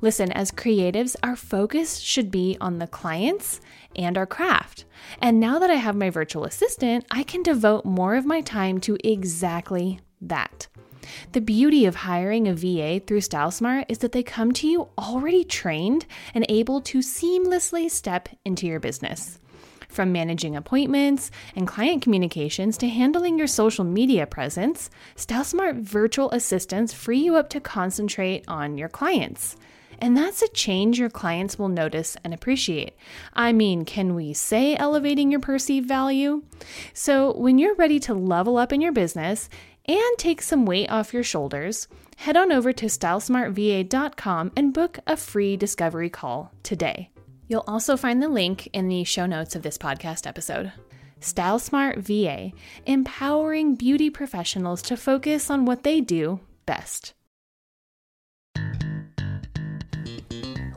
Listen, as creatives, our focus should be on the clients and our craft. And now that I have my virtual assistant, I can devote more of my time to exactly that. The beauty of hiring a VA through StyleSmart is that they come to you already trained and able to seamlessly step into your business. From managing appointments and client communications to handling your social media presence, StyleSmart virtual assistants free you up to concentrate on your clients. And that's a change your clients will notice and appreciate. I mean, can we say elevating your perceived value? So, when you're ready to level up in your business and take some weight off your shoulders, head on over to stylesmartva.com and book a free discovery call today. You'll also find the link in the show notes of this podcast episode. Style Smart VA, empowering beauty professionals to focus on what they do best.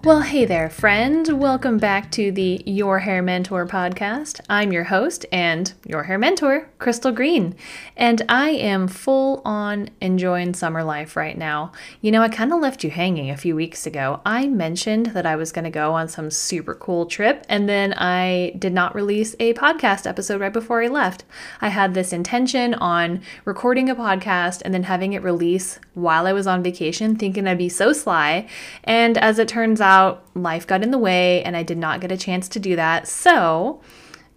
Well, hey there, friend. Welcome back to the Your Hair Mentor podcast. I'm your host and your hair mentor, Crystal Green, and I am full on enjoying summer life right now. You know, I kind of left you hanging a few weeks ago. I mentioned that I was going to go on some super cool trip, and then I did not release a podcast episode right before I left. I had this intention on recording a podcast and then having it release while I was on vacation, thinking I'd be so sly. And as it turns out, out, life got in the way, and I did not get a chance to do that. So,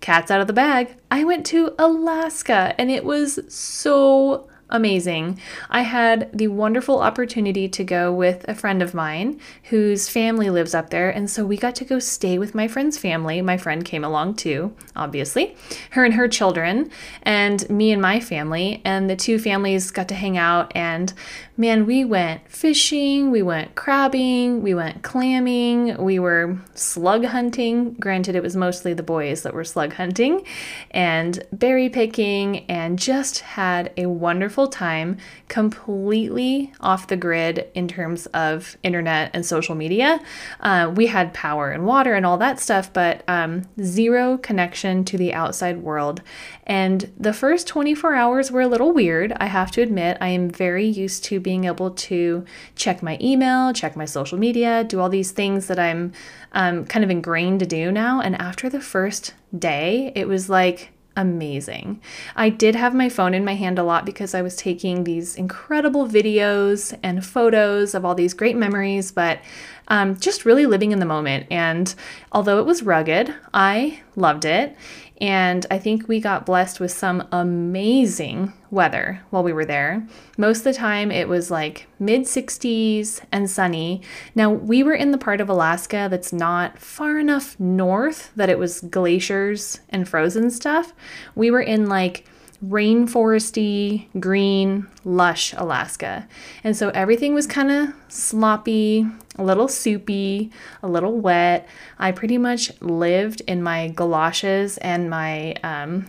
cats out of the bag, I went to Alaska, and it was so amazing. I had the wonderful opportunity to go with a friend of mine whose family lives up there. And so we got to go stay with my friend's family. My friend came along too, obviously, her and her children, and me and my family. And the two families got to hang out. And man, we went fishing, we went crabbing, we went clamming, we were slug hunting. Granted, it was mostly the boys that were slug hunting, and berry picking, and just had a wonderful wonderful time, completely off the grid in terms of internet and social media. Uh, we had power and water and all that stuff, but um, zero connection to the outside world. And the first 24 hours were a little weird, I have to admit. I am very used to being able to check my email, check my social media, do all these things that I'm um, kind of ingrained to do now. And after the first day, it was like, amazing. I did have my phone in my hand a lot because I was taking these incredible videos and photos of all these great memories, but um, just really living in the moment. And although it was rugged, I loved it. And I think we got blessed with some amazing weather while we were there. Most of the time, it was like mid 60s and sunny. Now, we were in the part of Alaska that's not far enough north that it was glaciers and frozen stuff. We were in like rainforesty, green, lush Alaska. And so everything was kind of sloppy, a little soupy, a little wet. I pretty much lived in my galoshes and my um,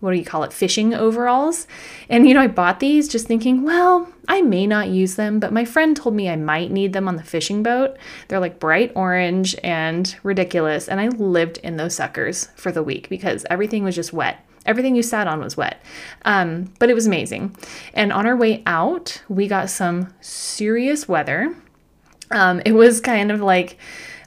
what do you call it, fishing overalls. And, you know, I bought these just thinking, well, I may not use them, but my friend told me I might need them on the fishing boat. They're like bright orange and ridiculous. And I lived in those suckers for the week because everything was just wet. Everything you sat on was wet. Um, but it was amazing. And on our way out, we got some serious weather. Um, it was kind of like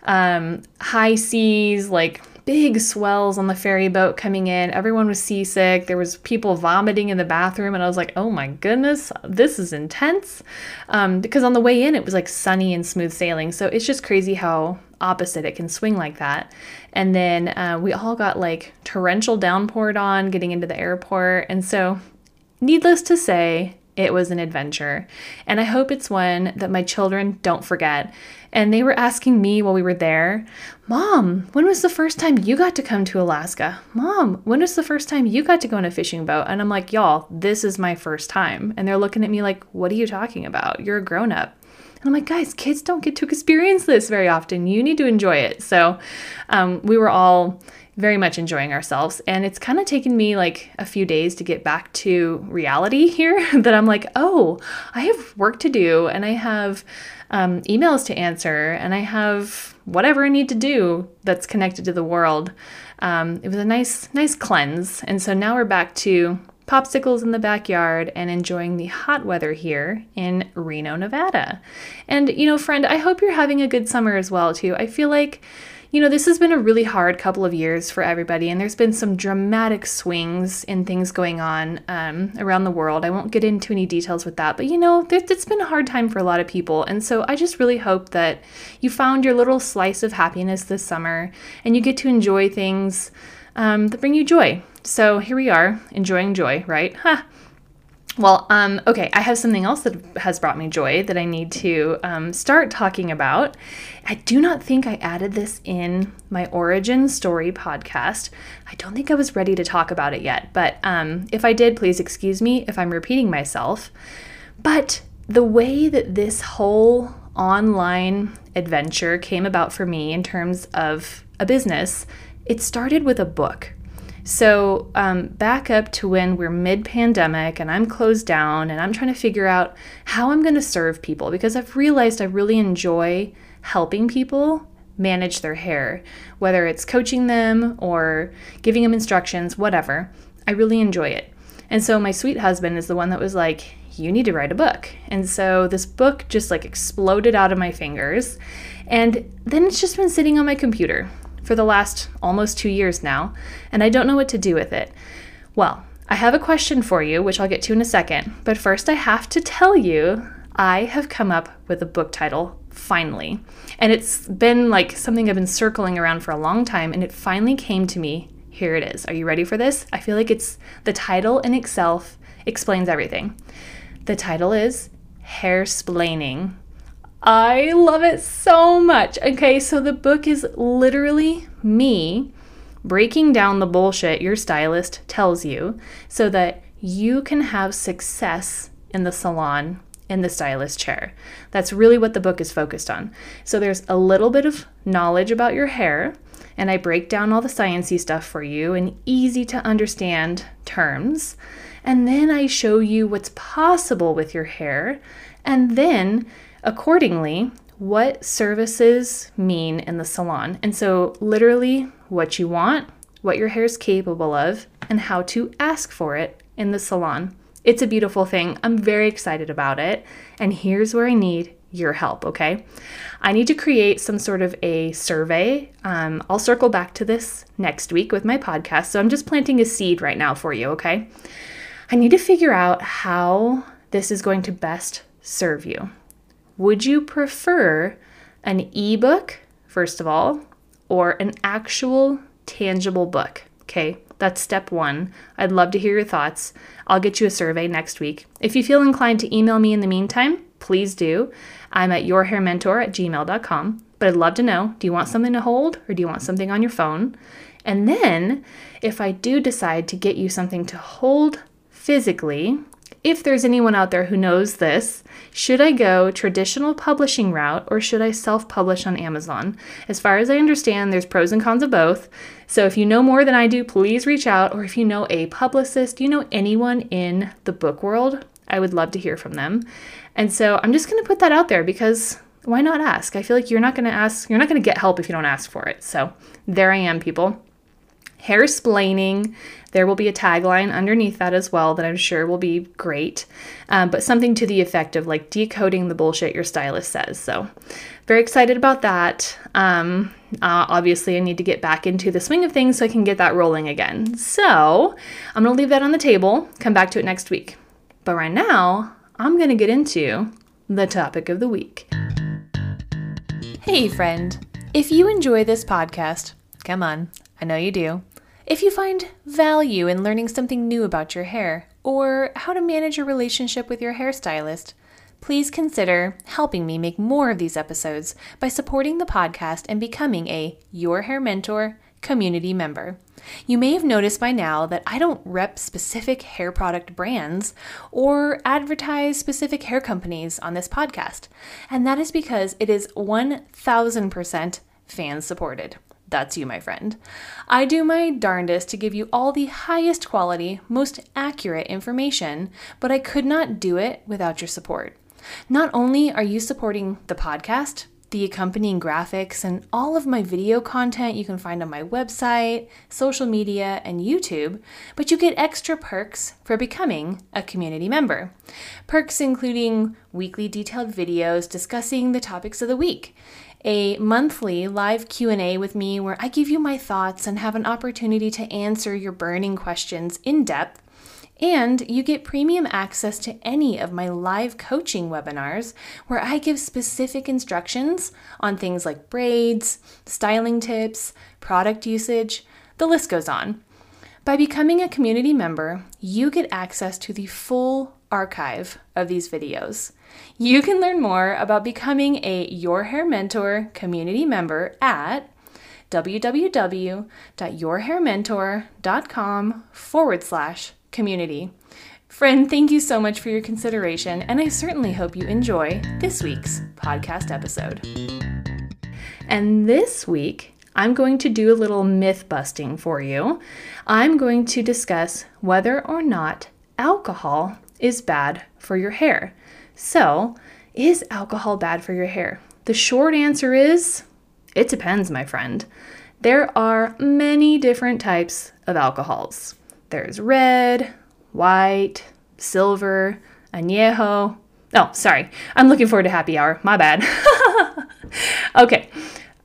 um, high seas, like big swells on the ferry boat coming in. Everyone was seasick. There was people vomiting in the bathroom, and I was like, "Oh my goodness, this is intense." Um, because on the way in, it was like sunny and smooth sailing. So it's just crazy how opposite it can swing like that. And then uh, we all got like torrential downpoured on getting into the airport. And so, needless to say, it was an adventure. And I hope it's one that my children don't forget. And they were asking me while we were there, Mom, when was the first time you got to come to Alaska? Mom, when was the first time you got to go on a fishing boat? And I'm like, Y'all, this is my first time. And they're looking at me like, What are you talking about? You're a grown up. And I'm like, guys, kids don't get to experience this very often. You need to enjoy it. So um, we were all very much enjoying ourselves. And it's kind of taken me like a few days to get back to reality here that I'm like, oh, I have work to do and I have um, emails to answer and I have whatever I need to do that's connected to the world. Um, it was a nice, nice cleanse. And so now we're back to popsicles in the backyard and enjoying the hot weather here in Reno, Nevada. And, you know, friend, I hope you're having a good summer as well, too. I feel like you know, this has been a really hard couple of years for everybody, and there's been some dramatic swings in things going on um, around the world. I won't get into any details with that, but you know, it's been a hard time for a lot of people. And so I just really hope that you found your little slice of happiness this summer and you get to enjoy things um, that bring you joy. So here we are, enjoying joy, right? Ha! Well, um, okay, I have something else that has brought me joy that I need to um, start talking about. I do not think I added this in my origin story podcast. I don't think I was ready to talk about it yet, but um, if I did, please excuse me if I'm repeating myself. But the way that this whole online adventure came about for me in terms of a business, it started with a book. So, um, back up to when we're mid pandemic and I'm closed down and I'm trying to figure out how I'm going to serve people because I've realized I really enjoy helping people manage their hair, whether it's coaching them or giving them instructions, whatever. I really enjoy it. And so, my sweet husband is the one that was like, you need to write a book. And so this book just like exploded out of my fingers. And then it's just been sitting on my computer for the last almost two years now, and I don't know what to do with it. Well, I have a question for you, which I'll get to in a second, but first I have to tell you I have come up with a book title finally. And it's been like something I've been circling around for a long time, and it finally came to me. Here it is. Are you ready for this? I feel like it's the title in itself explains everything. The title is Hair Splaining I love it so much. Okay, so the book is literally me breaking down the bullshit your stylist tells you so that you can have success in the salon in the stylist chair. That's really what the book is focused on. So there's a little bit of knowledge about your hair and I break down all the sciency stuff for you in easy to understand terms. And then I show you what's possible with your hair. And then accordingly what services mean in the salon. And so, literally, what you want, what your hair is capable of, and how to ask for it in the salon. It's a beautiful thing. I'm very excited about it. And here's where I need your help, okay? I need to create some sort of a survey. Um, I'll circle back to this next week with my podcast. So I'm just planting a seed right now for you, okay? I need to figure out how this is going to best serve you. Would you prefer an ebook, first of all, or an actual tangible book? Okay, that's step one. I'd love to hear your thoughts. I'll get you a survey next week. If you feel inclined to email me in the meantime, please do. I'm at yourhairmentor at gmail.com. But I'd love to know do you want something to hold or do you want something on your phone? And then, if I do decide to get you something to hold physically, if there's anyone out there who knows this, should I go traditional publishing route or should I self publish on Amazon? As far as I understand, there's pros and cons of both. So if you know more than I do, please reach out. Or if you know a publicist, you know anyone in the book world, I would love to hear from them. And so I'm just going to put that out there because why not ask? I feel like you're not going to ask, you're not going to get help if you don't ask for it. So there I am, people. Hair splaining there will be a tagline underneath that as well that I'm sure will be great, um, but something to the effect of like decoding the bullshit your stylist says. So, very excited about that. Um, uh, obviously, I need to get back into the swing of things so I can get that rolling again. So, I'm to leave that on the table, come back to it next week. But right now, I'm to get into the topic of the week. Hey, friend. If you enjoy this podcast, come on, I know you do if you find value in learning something new about your hair, or how to manage your relationship with your hairstylist, please consider helping me make more of these episodes by supporting the podcast and becoming a Your Hair Mentor community member. You may have noticed by now that I don't rep specific hair product brands or advertise specific hair companies on this podcast, and that is because it is 1000% fan supported. That's you, my friend. I do my darndest to give you all the highest quality, most accurate information, but I could not do it without your support. Not only are you supporting the podcast, the accompanying graphics, and all of my video content you can find on my website, social media, and YouTube, but you get extra perks for becoming a community member. Perks including weekly detailed videos discussing the topics of the week, a monthly live Q&A with me where I give you my thoughts and have an opportunity to answer your burning questions in depth. And you get premium access to any of my live coaching webinars where I give specific instructions on things like braids, styling tips, product usage, the list goes on. By becoming a community member, you get access to the full archive of these videos. You can learn more about becoming a Your Hair Mentor community member at www.yourhairmentor.com forward slash community. Friend, thank you so much for your consideration, and I certainly hope you enjoy this week's podcast episode. And this week, I'm going to do a little myth busting for you. I'm going to discuss whether or not alcohol is bad for your hair. So, is alcohol bad for your hair? The short answer is it depends, my friend. There are many different types of alcohols. There's red, white, silver, añejo. Oh, sorry. I'm looking forward to happy hour. My bad. okay.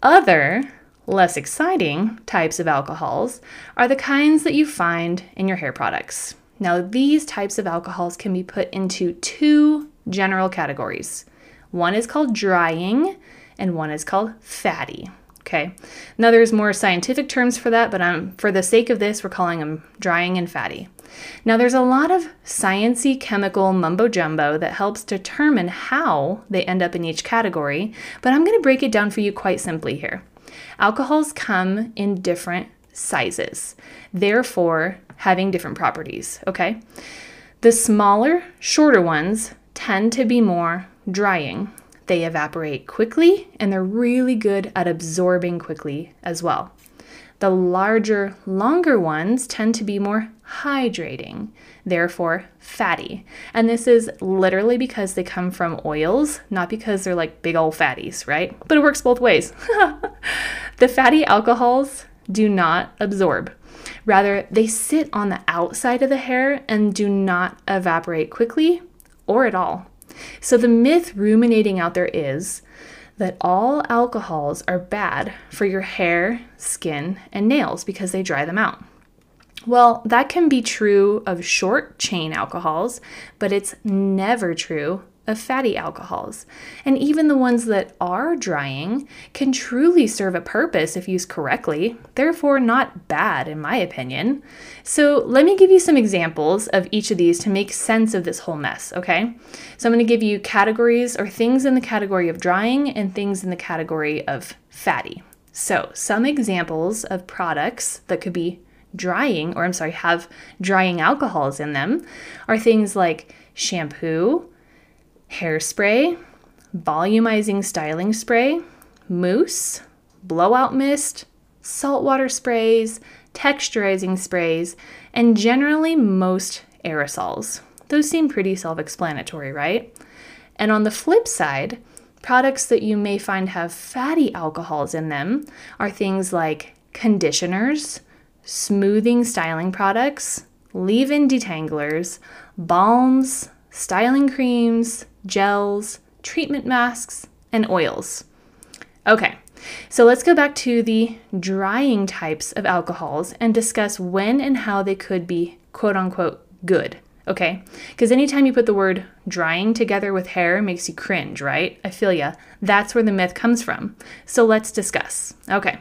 Other, less exciting types of alcohols are the kinds that you find in your hair products. Now, these types of alcohols can be put into two general categories. One is called drying, and one is called fatty. Okay. Now there's more scientific terms for that, but um, for the sake of this, we're calling them drying and fatty. Now there's a lot of sciency chemical mumbo jumbo that helps determine how they end up in each category, but I'm going to break it down for you quite simply here. Alcohols come in different sizes, therefore having different properties, okay? The smaller, shorter ones tend to be more drying. They evaporate quickly and they're really good at absorbing quickly as well. The larger, longer ones tend to be more hydrating, therefore fatty. And this is literally because they come from oils, not because they're like big old fatties, right? But it works both ways. the fatty alcohols do not absorb. Rather, they sit on the outside of the hair and do not evaporate quickly or at all. So the myth ruminating out there is that all alcohols are bad for your hair, skin, and nails because they dry them out. Well, that can be true of short chain alcohols, but it's never true of fatty alcohols. And even the ones that are drying can truly serve a purpose if used correctly, therefore, not bad, in my opinion. So, let me give you some examples of each of these to make sense of this whole mess, okay? So, I'm going to give you categories or things in the category of drying and things in the category of fatty. So, some examples of products that could be drying, or I'm sorry, have drying alcohols in them are things like shampoo hairspray, volumizing styling spray, mousse, blowout mist, saltwater sprays, texturizing sprays, and generally most aerosols. Those seem pretty self explanatory, right? And on the flip side, products that you may find have fatty alcohols in them are things like conditioners, smoothing styling products, leave in detanglers, balms, styling creams, gels, treatment masks, and oils. Okay, so let's go back to the drying types of alcohols and discuss when and how they could be quote unquote good. Okay, because anytime you put the word drying together with hair makes you cringe, right? I feel ya. That's where the myth comes from. So let's discuss. Okay,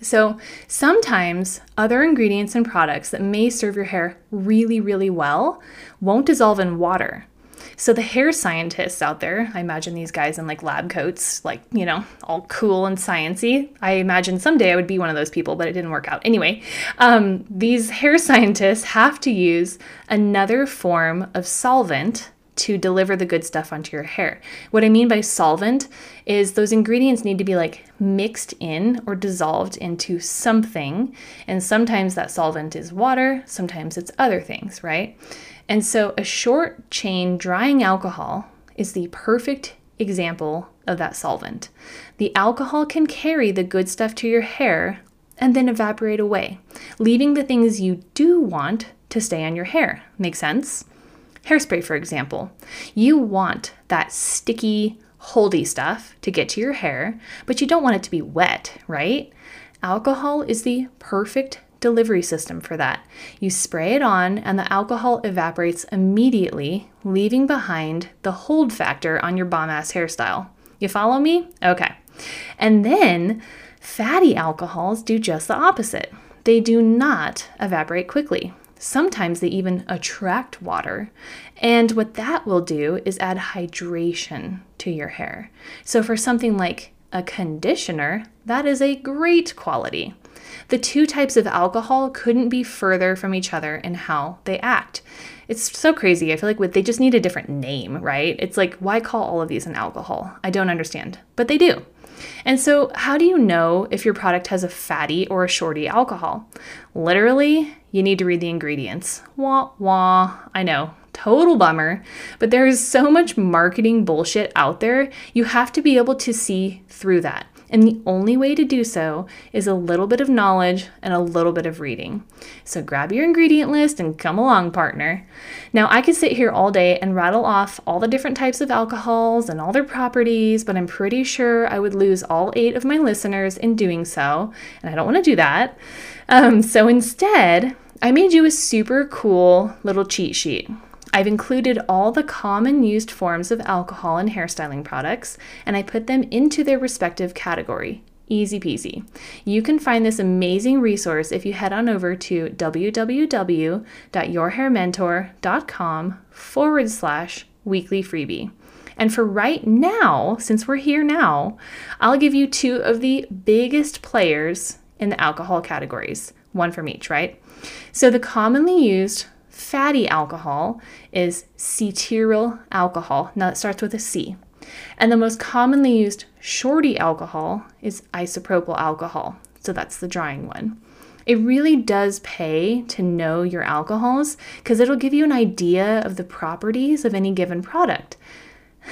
So, sometimes other ingredients and products that may serve your hair really, really well won't dissolve in water. So the hair scientists out there, I imagine these guys in like lab coats, like, you know, all cool and sciency. I imagine someday I would be one of those people, but it didn't work out. Anyway, um, these hair scientists have to use another form of solvent to deliver the good stuff onto your hair. What I mean by solvent is those ingredients need to be like mixed in or dissolved into something. And sometimes that solvent is water, sometimes it's other things, right? And so a short chain drying alcohol is the perfect example of that solvent. The alcohol can carry the good stuff to your hair and then evaporate away, leaving the things you do want to stay on your hair. Make sense? Hairspray, for example. You want that sticky, holdy stuff to get to your hair, but you don't want it to be wet, right? Alcohol is the perfect delivery system for that. You spray it on, and the alcohol evaporates immediately, leaving behind the hold factor on your bomb ass hairstyle. You follow me? Okay. And then fatty alcohols do just the opposite. They do not evaporate quickly. Sometimes they even attract water. And what that will do is add hydration to your hair. So, for something like a conditioner, that is a great quality. The two types of alcohol couldn't be further from each other in how they act. It's so crazy. I feel like they just need a different name, right? It's like, why call all of these an alcohol? I don't understand, but they do. And so, how do you know if your product has a fatty or a shorty alcohol? Literally, you need to read the ingredients. Wah, wah. I know, total bummer, but there is so much marketing bullshit out there, you have to be able to see through that. And the only way to do so is a little bit of knowledge and a little bit of reading. So grab your ingredient list and come along, partner. Now, I could sit here all day and rattle off all the different types of alcohols and all their properties, but I'm pretty sure I would lose all eight of my listeners in doing so, and I don't want to do that. Um, so instead, I made you a super cool little cheat sheet. I've included all the common used forms of alcohol in hairstyling products, and I put them into their respective category. Easy peasy. You can find this amazing resource if you head on over to www.yourhairmentor.com forward slash weekly freebie. And for right now, since we're here now, I'll give you two of the biggest players in the alcohol categories, one from each, right? So the commonly used fatty alcohol is cetearyl alcohol. Now it starts with a C. And the most commonly used shorty alcohol is isopropyl alcohol. So that's the drying one. It really does pay to know your alcohols because it'll give you an idea of the properties of any given product.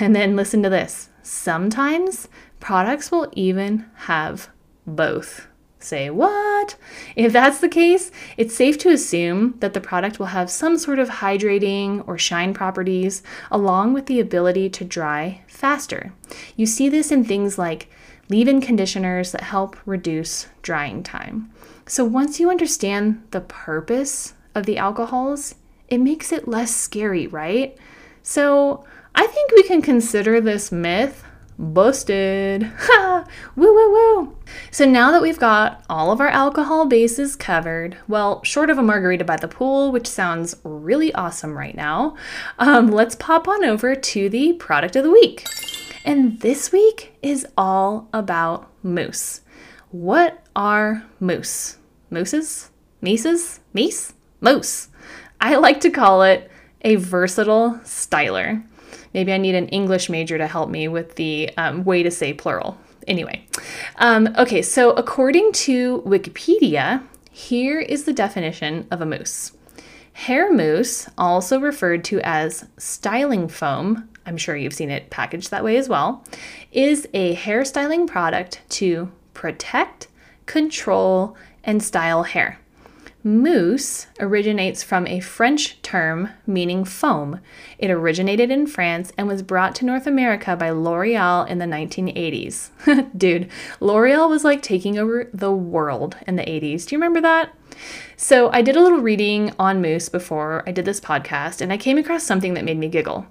And then listen to this sometimes products will even have both. Say what? If that's the case, it's safe to assume that the product will have some sort of hydrating or shine properties, along with the ability to dry faster. You see this in things like leave in conditioners that help reduce drying time. So once you understand the purpose of the alcohols, it makes it less scary, right? So I think we can consider this myth Busted. Woo woo woo. So now that we've got all of our alcohol bases covered, well, short of a margarita by the pool, which sounds really awesome right now, um, let's pop on over to the product of the week. And this week is all about mousse. What are moose? Mousses? Mises? Meese? Moose. I like to call it a versatile styler. Maybe I need an English major to help me with the um, way to say plural. Anyway, um, okay, so according to Wikipedia, here is the definition of a mousse. Hair mousse, also referred to as styling foam, I'm sure you've seen it packaged that way as well, is a hair styling product to protect, control, and style hair. Mousse originates from a French term meaning foam. It originated in France and was brought to North America by L'Oreal in the 1980s. Dude, L'Oreal was like taking over the world in the 80s. Do you remember that? So, I did a little reading on mousse before I did this podcast, and I came across something that made me giggle.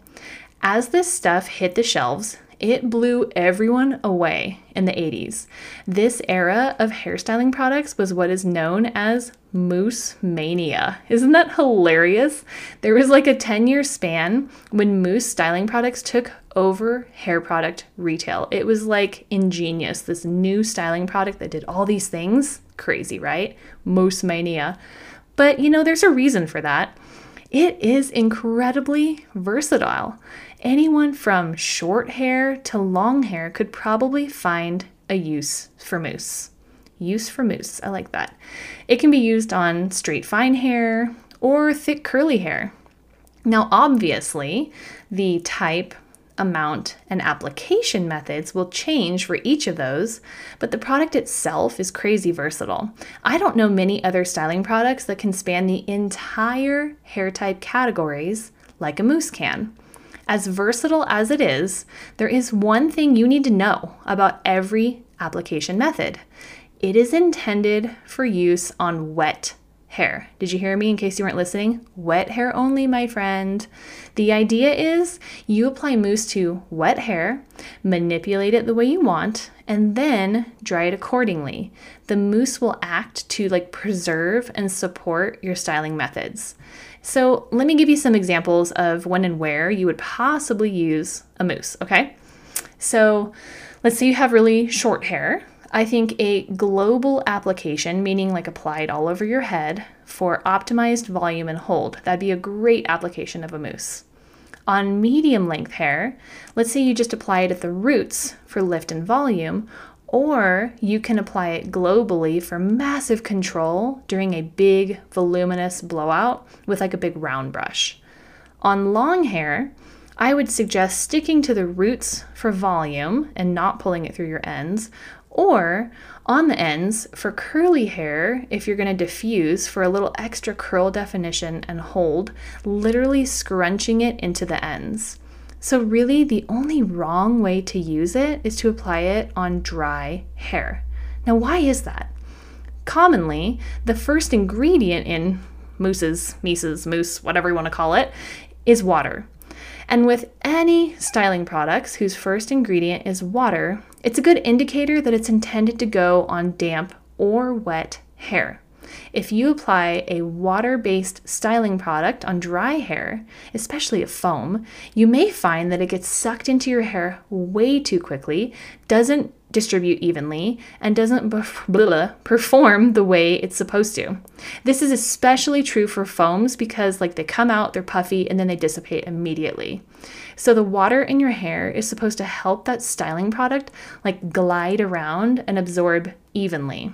As this stuff hit the shelves, it blew everyone away in the 80s. This era of hairstyling products was what is known as mousse mania. Isn't that hilarious? There was like a 10 year span when mousse styling products took over hair product retail. It was like ingenious, this new styling product that did all these things. Crazy, right? Mousse mania. But you know, there's a reason for that. It is incredibly versatile. Anyone from short hair to long hair could probably find a use for mousse. Use for mousse, I like that. It can be used on straight fine hair or thick curly hair. Now, obviously, the type amount, and application methods will change for each of those, but the product itself is crazy versatile. I don't know many other styling products that can span the entire hair type categories like a mousse can. As versatile as it is, there is one thing you need to know about every application method. It is intended for use on wet hair. Did you hear me in case you weren't listening? Wet hair only, my friend. The idea is you apply mousse to wet hair, manipulate it the way you want, and then dry it accordingly. The mousse will act to like preserve and support your styling methods. So, let me give you some examples of when and where you would possibly use a mousse, okay? So, let's say you have really short hair I think a global application, meaning like applied all over your head for optimized volume and hold, that'd be a great application of a mousse. On medium length hair, let's say you just apply it at the roots for lift and volume, or you can apply it globally for massive control during a big, voluminous blowout with like a big round brush. On long hair, I would suggest sticking to the roots for volume and not pulling it through your ends, or on the ends for curly hair, if you're going to diffuse for a little extra curl definition and hold, literally scrunching it into the ends. So, really, the only wrong way to use it is to apply it on dry hair. Now, why is that? Commonly, the first ingredient in mousses, mises, mousse, whatever you want to call it, is water. And with any styling products whose first ingredient is water, it's a good indicator that it's intended to go on damp or wet hair. If you apply a water based styling product on dry hair, especially a foam, you may find that it gets sucked into your hair way too quickly, doesn't distribute evenly, and doesn't perform the way it's supposed to. This is especially true for foams because like they come out, they're puffy, and then they dissipate immediately. So the water in your hair is supposed to help that styling product like glide around and absorb evenly.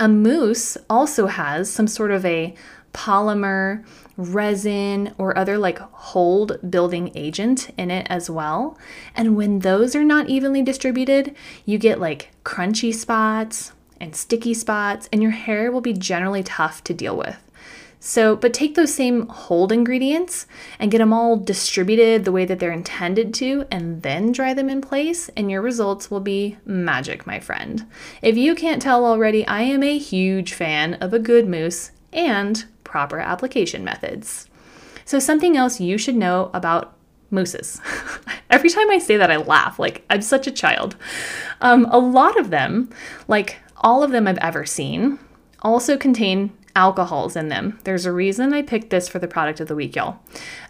A mousse also has some sort of a polymer, resin, or other like hold building agent in it as well. And when those are not evenly distributed, you get like crunchy spots and sticky spots, and your hair will be generally tough to deal with. So, but take those same hold ingredients and get them all distributed the way that they're intended to, and then dry them in place, and your results will be magic, my friend. If you can't tell already, I am a huge fan of a good mousse and proper application methods. So, something else you should know about mousses. Every time I say that, I laugh like I'm such a child. Um, a lot of them, like all of them I've ever seen, also contain alcohols in them. There's a reason I picked this for the product of the week, y'all.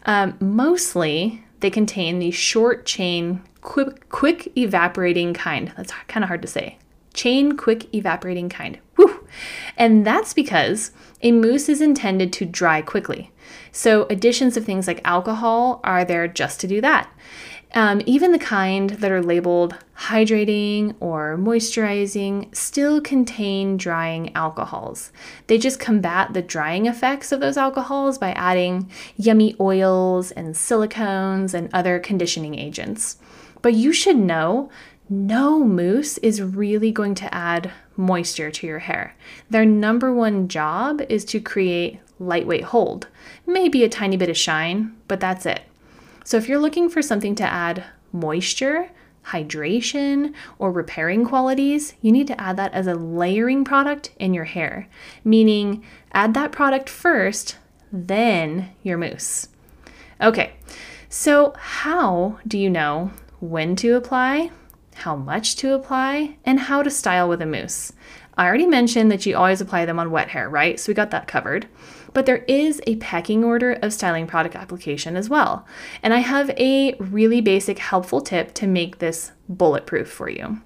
Um, mostly, they contain the short chain, quick, quick evaporating kind. That's kind of hard to say. Chain quick evaporating kind. Whew. And that's because a mousse is intended to dry quickly. So, additions of things like alcohol are there just to do that. Um, even the kind that are labeled hydrating or moisturizing still contain drying alcohols. They just combat the drying effects of those alcohols by adding yummy oils and silicones and other conditioning agents. But you should know no mousse is really going to add moisture to your hair. Their number one job is to create lightweight hold, maybe a tiny bit of shine, but that's it. So if you're looking for something to add moisture, hydration, or repairing qualities, you need to add that as a layering product in your hair, meaning add that product first, then your mousse. Okay, so how do you know when to apply, how much to apply, and how to style with a mousse. I already mentioned that you always apply them on wet hair, right? So we got that covered. But there is a pecking order of styling product application as well. And I have a really basic helpful tip to make this bulletproof for you.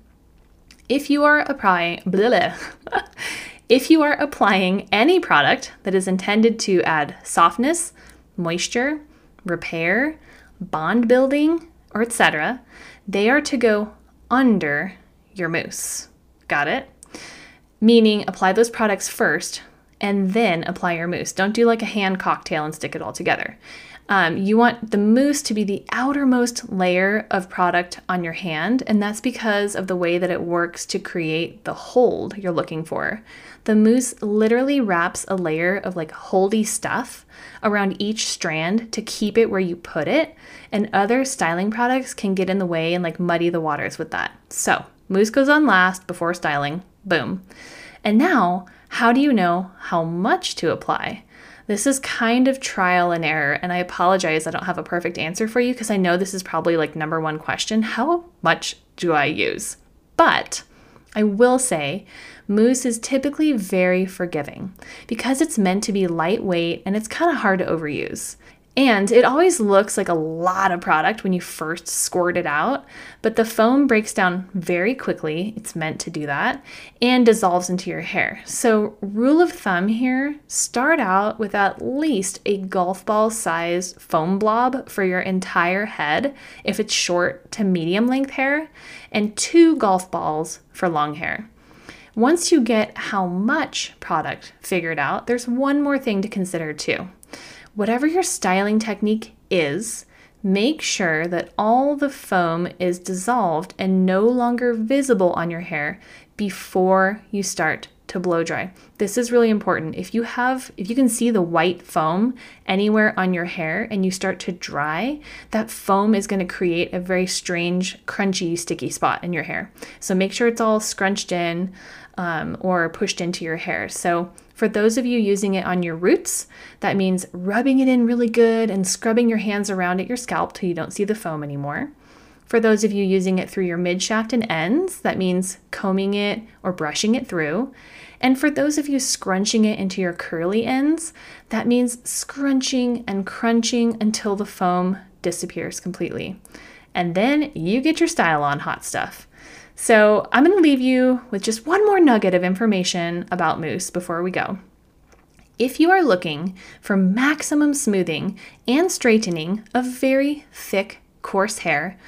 If you are applying if you are applying any product that is intended to add softness, moisture, repair, bond building, or etc., they are to go under your mousse. Got it? Meaning apply those products first and then apply your mousse. Don't do like a hand cocktail and stick it all together. Um, you want the mousse to be the outermost layer of product on your hand, and that's because of the way that it works to create the hold you're looking for. The mousse literally wraps a layer of like holdy stuff around each strand to keep it where you put it, and other styling products can get in the way and like muddy the waters with that. So, mousse goes on last before styling. Boom. And now, how do you know how much to apply? This is kind of trial and error, and I apologize I don't have a perfect answer for you because I know this is probably like number one question how much do I use? But I will say, mousse is typically very forgiving because it's meant to be lightweight and it's kind of hard to overuse. And it always looks like a lot of product when you first squirt it out, but the foam breaks down very quickly. It's meant to do that and dissolves into your hair. So, rule of thumb here start out with at least a golf ball size foam blob for your entire head if it's short to medium length hair, and two golf balls for long hair. Once you get how much product figured out, there's one more thing to consider too. Whatever your styling technique is, make sure that all the foam is dissolved and no longer visible on your hair before you start to blow dry. This is really important. If you have if you can see the white foam anywhere on your hair and you start to dry, that foam is going to create a very strange crunchy sticky spot in your hair. So make sure it's all scrunched in um, or pushed into your hair. So for those of you using it on your roots, that means rubbing it in really good and scrubbing your hands around at your scalp till you don't see the foam anymore. For those of you using it through your mid shaft and ends, that means combing it or brushing it through. And for those of you scrunching it into your curly ends, that means scrunching and crunching until the foam disappears completely. And then you get your style on hot stuff. So I'm going to leave you with just one more nugget of information about mousse before we go. If you are looking for maximum smoothing and straightening of very thick, coarse hair,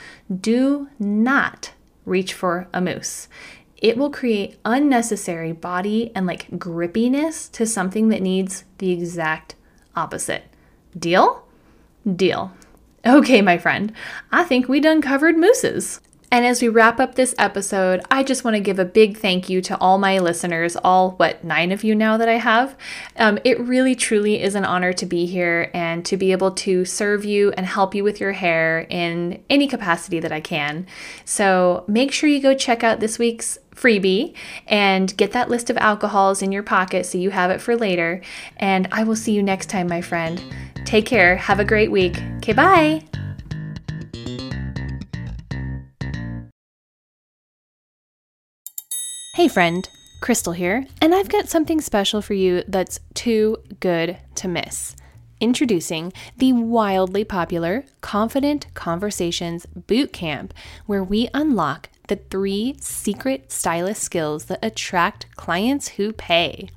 do not reach for a mousse. It will create unnecessary body and like grippiness to something that needs the exact opposite. Deal? Deal. Okay, my friend, I think we done covered mousses. And as we wrap up this episode, I just want to give a big thank you to all my listeners, all what, nine of you now that I have. Um, it really, truly is an honor to be here and to be able to serve you and help you with your hair in any capacity that I can. So make sure you go check out this week's freebie and get that list of alcohols in your pocket so you have it for later. And I will see you next time, my friend. Take care. Have a great week. Okay, bye. Hey, friend, Crystal here, and I've got something special for you that's too good to miss. Introducing the wildly popular Confident Conversations Boot Camp, where we unlock the three secret stylist skills that attract clients who pay.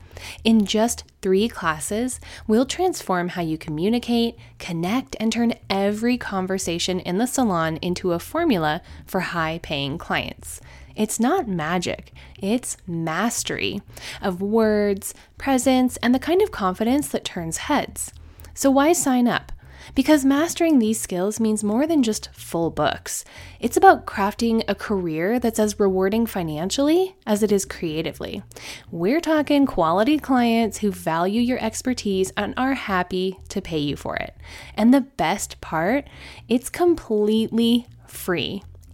In just three classes, we'll transform how you communicate, connect, and turn every conversation in the salon into a formula for high paying clients. It's not magic, it's mastery of words, presence, and the kind of confidence that turns heads. So, why sign up? Because mastering these skills means more than just full books. It's about crafting a career that's as rewarding financially as it is creatively. We're talking quality clients who value your expertise and are happy to pay you for it. And the best part, it's completely free.